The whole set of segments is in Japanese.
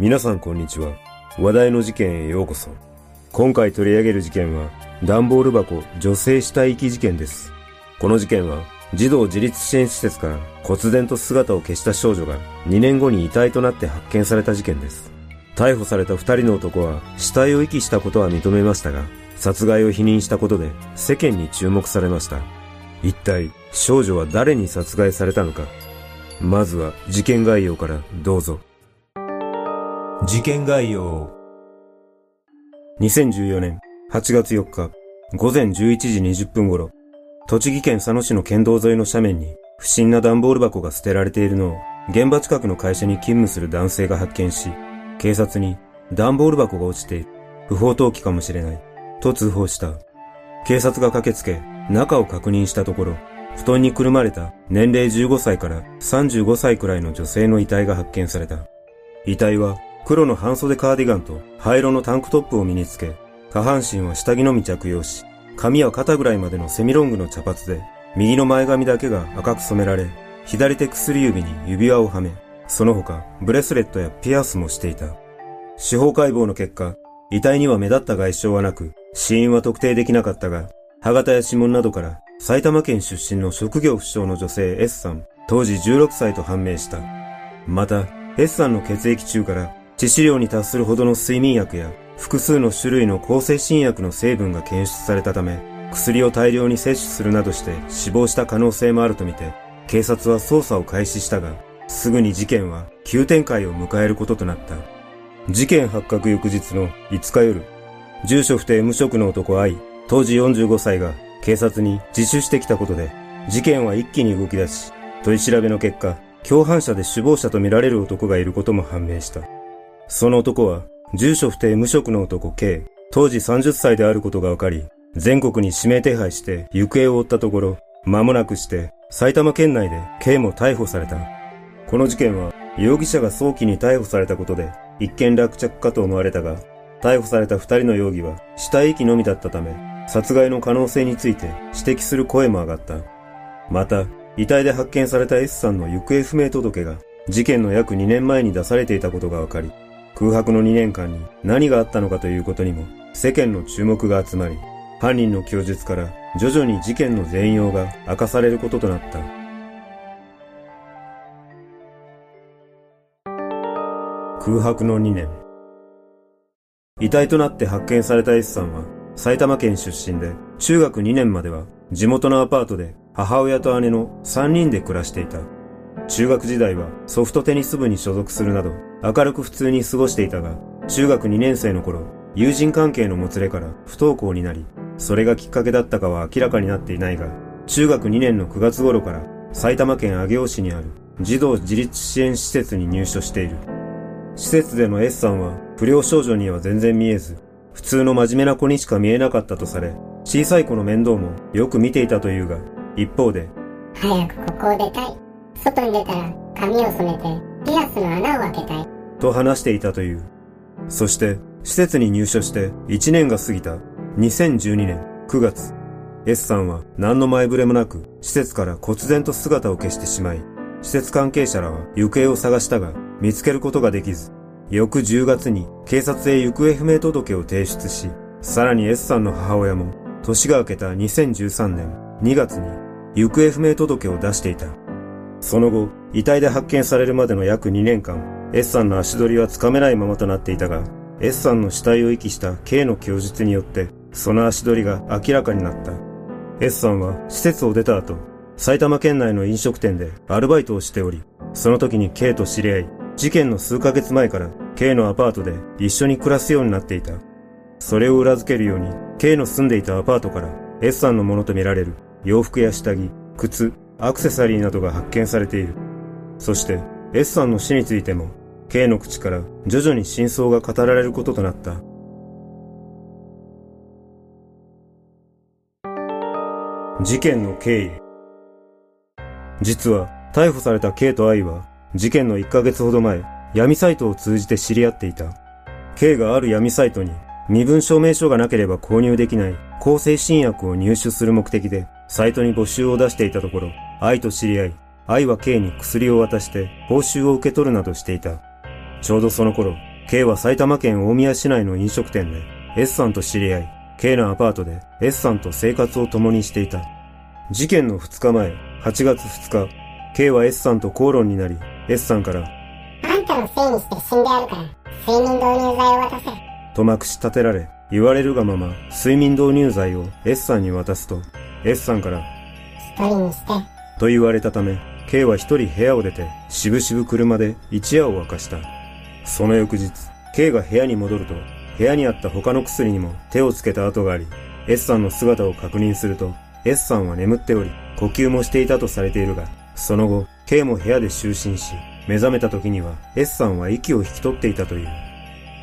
皆さんこんにちは。話題の事件へようこそ。今回取り上げる事件は、段ボール箱女性死体遺棄事件です。この事件は、児童自立支援施設から忽然と姿を消した少女が2年後に遺体となって発見された事件です。逮捕された2人の男は死体を遺棄したことは認めましたが、殺害を否認したことで世間に注目されました。一体少女は誰に殺害されたのかまずは事件概要からどうぞ。事件概要。2014年8月4日午前11時20分頃、栃木県佐野市の県道沿いの斜面に不審な段ボール箱が捨てられているのを現場近くの会社に勤務する男性が発見し、警察に段ボール箱が落ちている、不法投棄かもしれない、と通報した。警察が駆けつけ、中を確認したところ、布団にくるまれた年齢15歳から35歳くらいの女性の遺体が発見された。遺体は黒の半袖カーディガンと灰色のタンクトップを身につけ、下半身は下着のみ着用し、髪は肩ぐらいまでのセミロングの茶髪で、右の前髪だけが赤く染められ、左手薬指に指輪をはめ、その他ブレスレットやピアスもしていた。司法解剖の結果、遺体には目立った外傷はなく、死因は特定できなかったが、歯型や指紋などから埼玉県出身の職業不詳の女性 S さん、当時16歳と判明した。また、S さんの血液中から致死量に達するほどの睡眠薬や複数の種類の抗精神薬の成分が検出されたため、薬を大量に摂取するなどして死亡した可能性もあるとみて、警察は捜査を開始したが、すぐに事件は急展開を迎えることとなった。事件発覚翌日の5日夜、住所不定無職の男愛、当時45歳が警察に自首してきたことで、事件は一気に動き出し、取り調べの結果、共犯者で首謀者とみられる男がいることも判明した。その男は、住所不定無職の男 K、当時30歳であることが分かり、全国に指名手配して行方を追ったところ、間もなくして埼玉県内で K も逮捕された。この事件は容疑者が早期に逮捕されたことで一見落着かと思われたが、逮捕された二人の容疑は死体遺棄のみだったため、殺害の可能性について指摘する声も上がった。また、遺体で発見された S さんの行方不明届が事件の約2年前に出されていたことが分かり、空白の2年間に何があったのかということにも世間の注目が集まり、犯人の供述から徐々に事件の全容が明かされることとなった。空白の2年。遺体となって発見された S さんは埼玉県出身で中学2年までは地元のアパートで母親と姉の3人で暮らしていた。中学時代はソフトテニス部に所属するなど明るく普通に過ごしていたが、中学2年生の頃、友人関係のもつれから不登校になり、それがきっかけだったかは明らかになっていないが、中学2年の9月頃から埼玉県上尾市にある児童自立支援施設に入所している。施設での S さんは不良少女には全然見えず、普通の真面目な子にしか見えなかったとされ、小さい子の面倒もよく見ていたというが、一方で、早くここを出たい。外に出たら髪を染めてピアスの穴を開けたい。と話していたという。そして、施設に入所して1年が過ぎた2012年9月、S さんは何の前触れもなく施設から忽然と姿を消してしまい、施設関係者らは行方を探したが見つけることができず、翌10月に警察へ行方不明届を提出し、さらに S さんの母親も年が明けた2013年2月に行方不明届を出していた。その後、遺体で発見されるまでの約2年間、S さんの足取りはつかめないままとなっていたが、S さんの死体を遺棄した K の供述によって、その足取りが明らかになった。S さんは施設を出た後、埼玉県内の飲食店でアルバイトをしており、その時に K と知り合い、事件の数ヶ月前から K のアパートで一緒に暮らすようになっていた。それを裏付けるように、K の住んでいたアパートから S さんのものとみられる洋服や下着、靴、アクセサリーなどが発見されている。そして S さんの死についても K の口から徐々に真相が語られることとなった。事件の経緯。実は逮捕された K と I は事件の1ヶ月ほど前、闇サイトを通じて知り合っていた。K がある闇サイトに身分証明書がなければ購入できない抗精神薬を入手する目的でサイトに募集を出していたところ、愛と知り合い、愛は K に薬を渡して報酬を受け取るなどしていた。ちょうどその頃、K は埼玉県大宮市内の飲食店で S さんと知り合い、K のアパートで S さんと生活を共にしていた。事件の2日前、8月2日、K は S さんと口論になり、S さんから、あんたのせいにして死んでやるから、睡眠導入剤を渡せ。とまくし立てられ、言われるがまま、睡眠導入剤を S さんに渡すと、S さんから、一人にして。と言われたため、K は一人部屋を出て、しぶしぶ車で一夜を明かした。その翌日、K が部屋に戻ると、部屋にあった他の薬にも手をつけた跡があり、S さんの姿を確認すると、S さんは眠っており、呼吸もしていたとされているが、その後、K も部屋で就寝し、目覚めた時には S さんは息を引き取っていたという。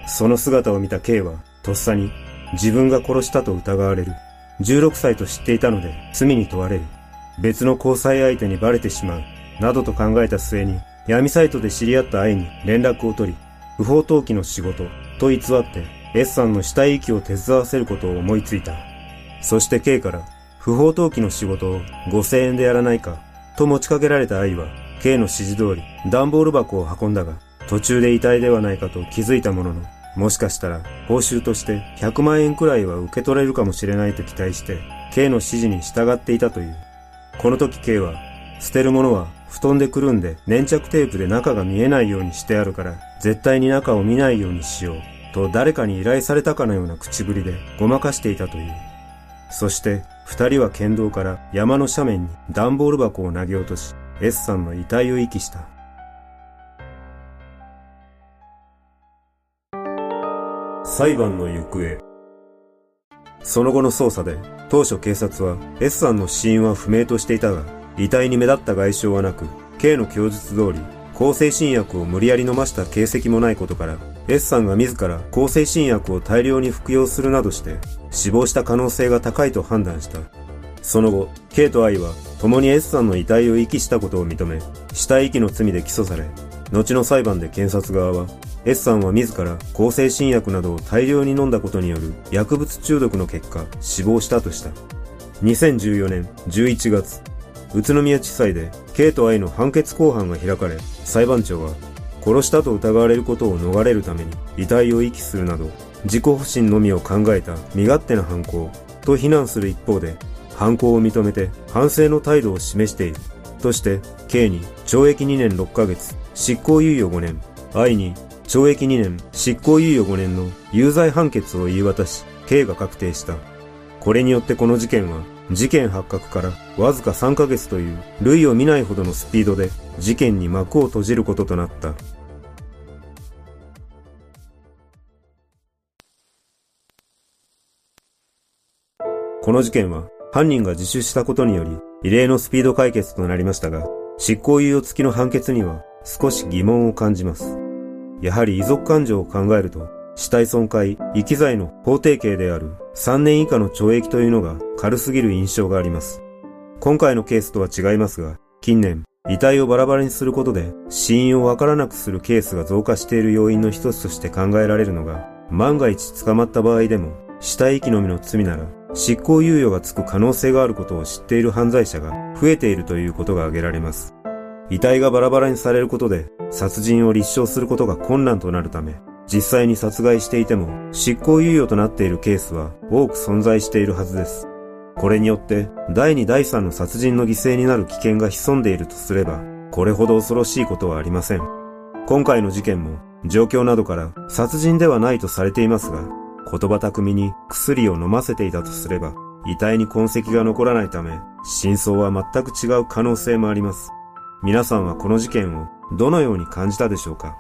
その姿を見た K は、とっさに、自分が殺したと疑われる。16歳と知っていたので、罪に問われる。別の交際相手にバレてしまう。などと考えた末に、闇サイトで知り合った愛に連絡を取り、不法投棄の仕事と偽って S さんの死体遺棄を手伝わせることを思いついた。そして K から不法投棄の仕事を5000円でやらないかと持ちかけられた愛は K の指示通り段ボール箱を運んだが途中で遺体ではないかと気づいたもののもしかしたら報酬として100万円くらいは受け取れるかもしれないと期待して K の指示に従っていたという。この時 K は捨てるものは布団でくるんで粘着テープで中が見えないようにしてあるから絶対に中を見ないようにしようと誰かに依頼されたかのような口ぶりでごまかしていたという。そして二人は県道から山の斜面に段ボール箱を投げ落とし S さんの遺体を遺棄した。裁判の行方その後の捜査で当初警察は S さんの死因は不明としていたが遺体に目立った外傷はなく、K の供述通り、向精神薬を無理やり飲ました形跡もないことから、S さんが自ら向精神薬を大量に服用するなどして死亡した可能性が高いと判断した。その後、K と I は共に S さんの遺体を遺棄したことを認め、死体遺棄の罪で起訴され、後の裁判で検察側は、S さんは自ら向精神薬などを大量に飲んだことによる薬物中毒の結果、死亡したとした。2014年11月、宇都宮地裁で K と I の判決公判が開かれ、裁判長は、殺したと疑われることを逃れるために遺体を遺棄するなど、自己保身のみを考えた身勝手な犯行と非難する一方で、犯行を認めて反省の態度を示している。として、K に懲役2年6ヶ月、執行猶予5年、I に懲役2年、執行猶予5年の有罪判決を言い渡し、K が確定した。これによってこの事件は事件発覚からわずか3ヶ月という類を見ないほどのスピードで事件に幕を閉じることとなった。この事件は犯人が自首したことにより異例のスピード解決となりましたが、執行猶予付きの判決には少し疑問を感じます。やはり遺族感情を考えると死体損壊、遺棄罪の法定刑である3年以下の懲役というのが軽すぎる印象があります。今回のケースとは違いますが、近年、遺体をバラバラにすることで死因をわからなくするケースが増加している要因の一つとして考えられるのが、万が一捕まった場合でも、死体遺棄のみの罪なら、執行猶予がつく可能性があることを知っている犯罪者が増えているということが挙げられます。遺体がバラバラにされることで、殺人を立証することが困難となるため、実際に殺害していても執行猶予となっているケースは多く存在しているはずです。これによって第2第3の殺人の犠牲になる危険が潜んでいるとすれば、これほど恐ろしいことはありません。今回の事件も状況などから殺人ではないとされていますが、言葉巧みに薬を飲ませていたとすれば、遺体に痕跡が残らないため、真相は全く違う可能性もあります。皆さんはこの事件をどのように感じたでしょうか？